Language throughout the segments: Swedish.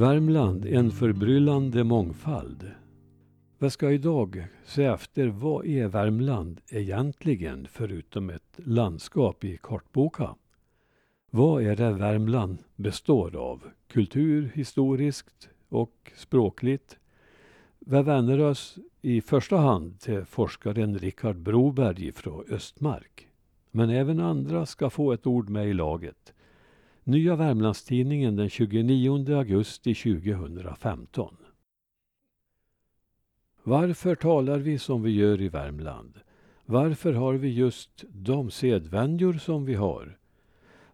Värmland, en förbryllande mångfald. Vad ska idag se efter vad är Värmland egentligen förutom ett landskap i kartboka. Vad är det Värmland består av? Kultur, historiskt och språkligt? Vi vänder oss i första hand till forskaren Richard Broberg från Östmark. Men även andra ska få ett ord med i laget. Nya Värmlandstidningen den 29 augusti 2015. Varför talar vi som vi gör i Värmland? Varför har vi just de sedvänjor som vi har?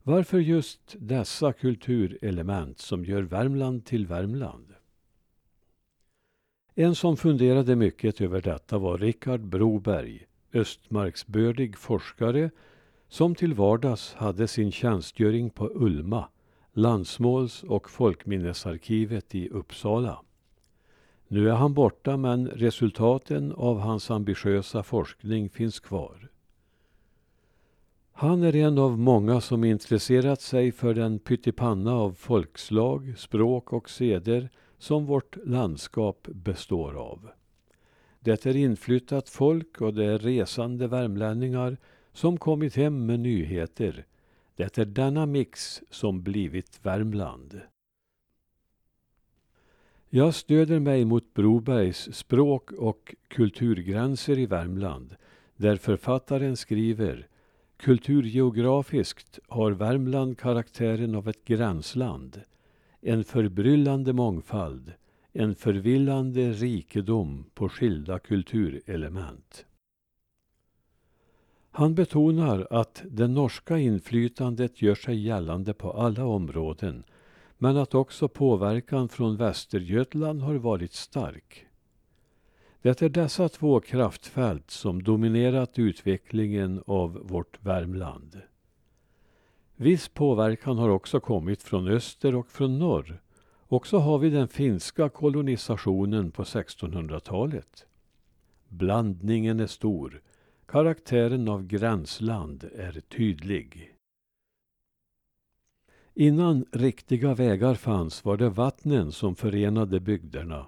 Varför just dessa kulturelement som gör Värmland till Värmland? En som funderade mycket över detta var Richard Broberg, östmarksbördig forskare som till vardags hade sin tjänstgöring på Ulma, Landsmåls och folkminnesarkivet i Uppsala. Nu är han borta men resultaten av hans ambitiösa forskning finns kvar. Han är en av många som intresserat sig för den pyttipanna av folkslag, språk och seder som vårt landskap består av. Det är inflyttat folk och det är resande värmlänningar som kommit hem med nyheter. Det är denna mix som blivit Värmland. Jag stöder mig mot Brobergs språk och kulturgränser i Värmland där författaren skriver Kulturgeografiskt har Värmland karaktären av ett gränsland. En förbryllande mångfald, en förvillande rikedom på skilda kulturelement. Han betonar att det norska inflytandet gör sig gällande på alla områden men att också påverkan från Västergötland har varit stark. Det är dessa två kraftfält som dominerat utvecklingen av vårt Värmland. Viss påverkan har också kommit från öster och från norr. Och så har vi den finska kolonisationen på 1600-talet. Blandningen är stor. Karaktären av gränsland är tydlig. Innan riktiga vägar fanns var det vattnen som förenade bygderna.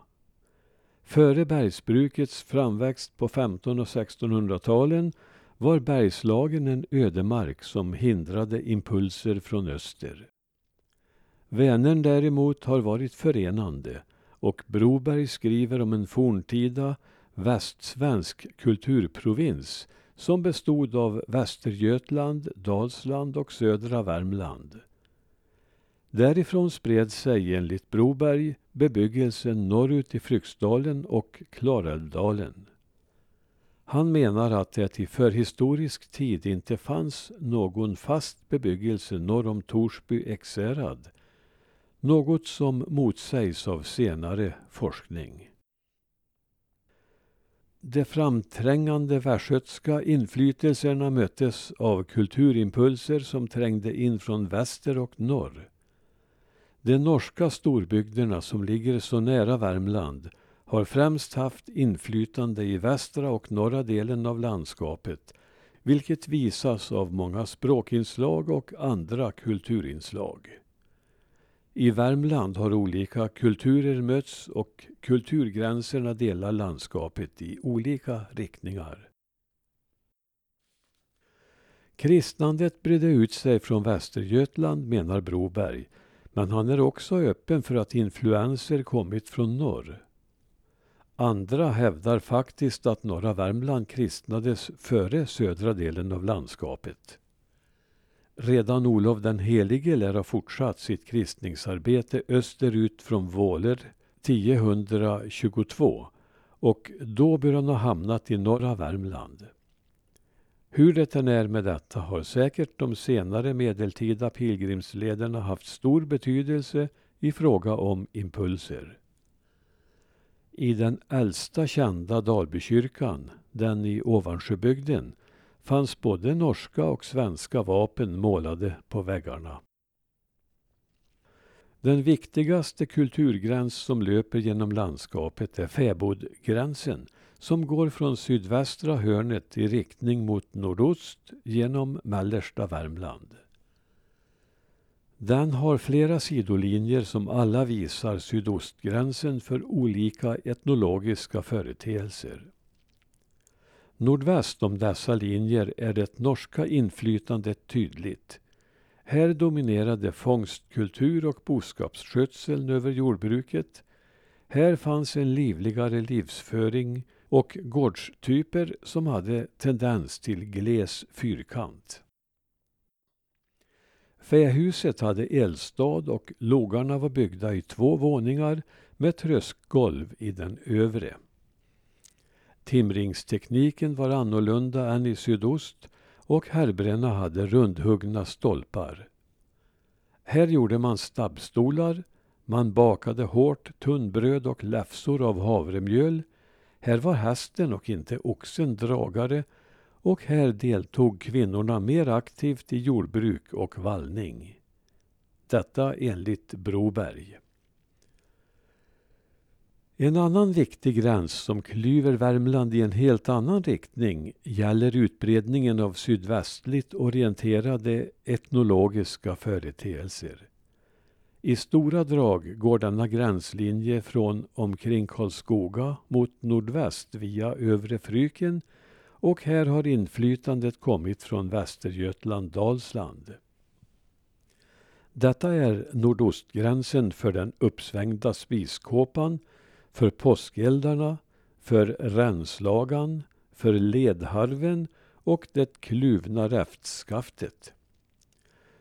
Före bergsbrukets framväxt på 1500 och 1600-talen var Bergslagen en ödemark som hindrade impulser från öster. Vänern däremot har varit förenande och Broberg skriver om en forntida västsvensk kulturprovins som bestod av Västergötland, Dalsland och södra Värmland. Därifrån spred sig enligt Broberg bebyggelsen norrut i Fryksdalen och Klarälvdalen. Han menar att det i förhistorisk tid inte fanns någon fast bebyggelse norr om Torsby Ekshärad. Något som motsägs av senare forskning. De framträngande västgötska inflytelserna möttes av kulturimpulser som trängde in från väster och norr. De norska storbygderna som ligger så nära Värmland har främst haft inflytande i västra och norra delen av landskapet vilket visas av många språkinslag och andra kulturinslag. I Värmland har olika kulturer mötts och kulturgränserna delar landskapet i olika riktningar. Kristnandet bredde ut sig från Västergötland, menar Broberg, men han är också öppen för att influenser kommit från norr. Andra hävdar faktiskt att norra Värmland kristnades före södra delen av landskapet. Redan Olof den helige lär ha fortsatt sitt kristningsarbete österut från Våler 1022 och då bör han ha hamnat i norra Värmland. Hur det än är med detta har säkert de senare medeltida pilgrimslederna haft stor betydelse i fråga om impulser. I den äldsta kända Dalbykyrkan, den i Ovansjöbygden, fanns både norska och svenska vapen målade på väggarna. Den viktigaste kulturgräns som löper genom landskapet är fäbodgränsen som går från sydvästra hörnet i riktning mot nordost genom mellersta Värmland. Den har flera sidolinjer som alla visar sydostgränsen för olika etnologiska företeelser. Nordväst om dessa linjer är det norska inflytandet tydligt. Här dominerade fångstkultur och boskapsskötseln över jordbruket. Här fanns en livligare livsföring och gårdstyper som hade tendens till gles fyrkant. Fähuset hade eldstad och logarna var byggda i två våningar med tröskgolv i den övre. Timringstekniken var annorlunda än i sydost och herrbränna hade rundhuggna stolpar. Här gjorde man stabbstolar, man bakade hårt tunnbröd och läfsor av havremjöl. Här var hästen och inte oxen dragare och här deltog kvinnorna mer aktivt i jordbruk och vallning. Detta enligt Broberg. En annan viktig gräns som klyver Värmland i en helt annan riktning gäller utbredningen av sydvästligt orienterade etnologiska företeelser. I stora drag går denna gränslinje från omkring Karlskoga mot nordväst via Övre Fryken och här har inflytandet kommit från Västergötland, Dalsland. Detta är nordostgränsen för den uppsvängda spiskåpan för påskeldarna, för ränslagan, för ledharven och det kluvna räftskaftet.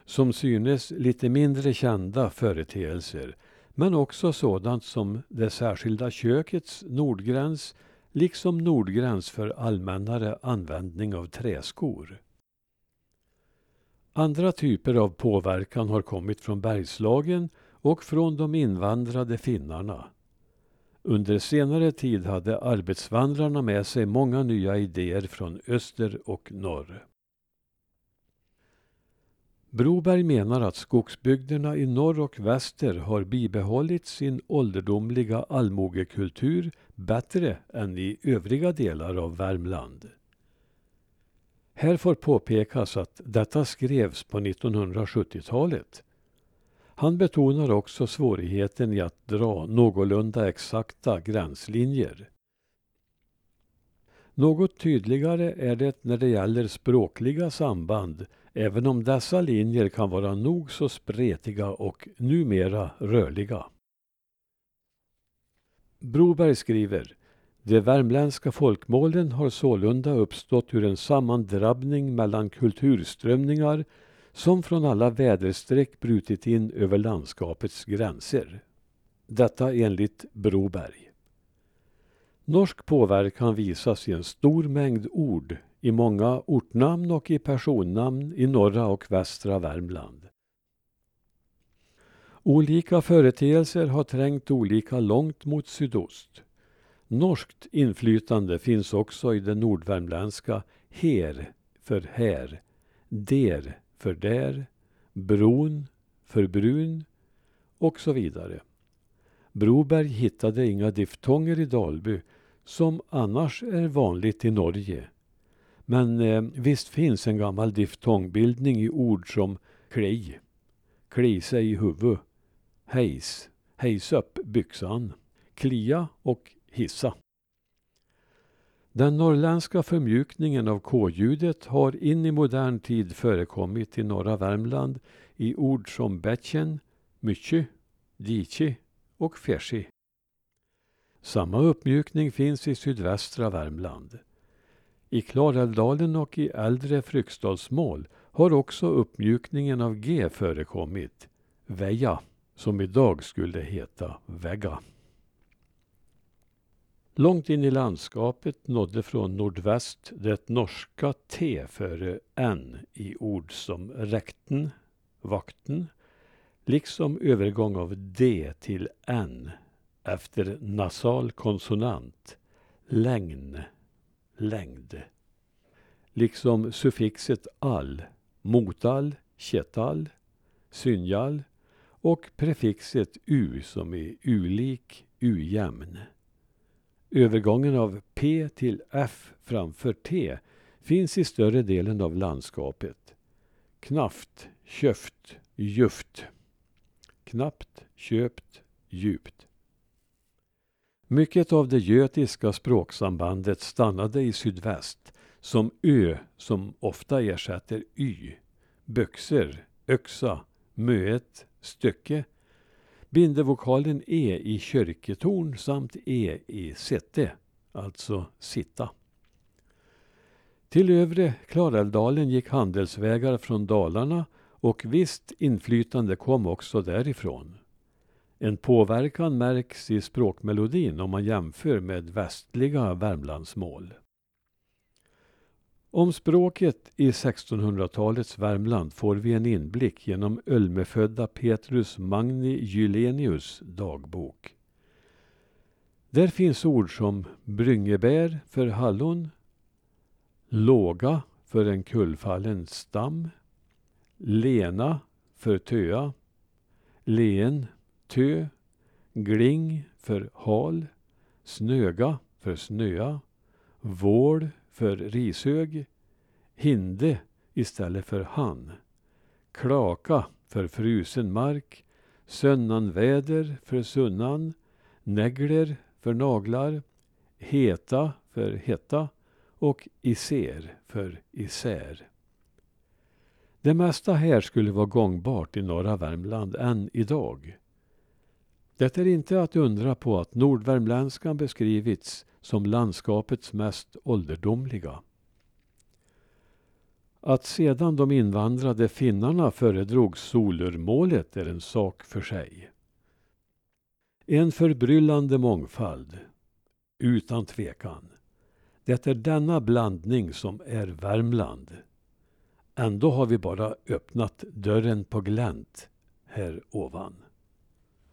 Som synes lite mindre kända företeelser men också sådant som det särskilda kökets nordgräns liksom nordgräns för allmännare användning av träskor. Andra typer av påverkan har kommit från Bergslagen och från de invandrade finnarna. Under senare tid hade arbetsvandrarna med sig många nya idéer från öster och norr. Broberg menar att skogsbygderna i norr och väster har bibehållit sin ålderdomliga allmogekultur bättre än i övriga delar av Värmland. Här får påpekas att detta skrevs på 1970-talet han betonar också svårigheten i att dra någorlunda exakta gränslinjer. Något tydligare är det när det gäller språkliga samband, även om dessa linjer kan vara nog så spretiga och numera rörliga. Broberg skriver de värmländska folkmålen har sålunda uppstått ur en sammandrabbning mellan kulturströmningar som från alla väderstreck brutit in över landskapets gränser. Detta enligt Broberg. Norsk påverkan visas i en stor mängd ord i många ortnamn och i personnamn i norra och västra Värmland. Olika företeelser har trängt olika långt mot sydost. Norskt inflytande finns också i det nordvärmländska her för här, der för där, bron för brun och så vidare. Broberg hittade inga diftonger i Dalby som annars är vanligt i Norge. Men eh, visst finns en gammal diftongbildning i ord som kli, kli sig i huvud, hejs, hejs upp byxan, klia och hissa. Den norrländska förmjukningen av k-ljudet har in i modern tid förekommit i norra Värmland i ord som bätjen, mycke, dichi och fersi. Samma uppmjukning finns i sydvästra Värmland. I Klarälvdalen och i äldre Fryksdalsmål har också uppmjukningen av g förekommit, väja, som idag skulle heta vägga. Långt in i landskapet nådde från nordväst det norska t före n i ord som räkten, vakten, liksom övergång av d till n efter nasal konsonant, längn, längd. Liksom suffixet all, motall, ketall, synjal och prefixet u som är ulik, ujämn. Övergången av P till F framför T finns i större delen av landskapet. Knaft, köft, juft. Knappt, köpt, djupt. Mycket av det götiska språksambandet stannade i sydväst som ö som ofta ersätter y, böxer, öxa, möet, stycke, bindevokalen e i kyrketorn samt e i sette, alltså sitta. Till övre Klarälvdalen gick handelsvägar från Dalarna och visst inflytande kom också därifrån. En påverkan märks i språkmelodin om man jämför med västliga Värmlandsmål. Om språket i 1600-talets Värmland får vi en inblick genom Ölmefödda Petrus Magni Gylenius dagbok. Där finns ord som bryngebär för hallon, låga för en kullfallen stam, lena för töa, len, tö, gling för hal, snöga för snöa, vål för rishög, hinde istället för han, klaka för frusen mark, sönnanväder för sunnan, negler för naglar, heta för hetta och iser för isär. Det mesta här skulle vara gångbart i norra Värmland än idag. Det är inte att undra på att nordvärmländskan beskrivits som landskapets mest ålderdomliga. Att sedan de invandrade finnarna föredrog solurmålet är en sak för sig. En förbryllande mångfald, utan tvekan. Det är denna blandning som är Värmland. Ändå har vi bara öppnat dörren på glänt här ovan.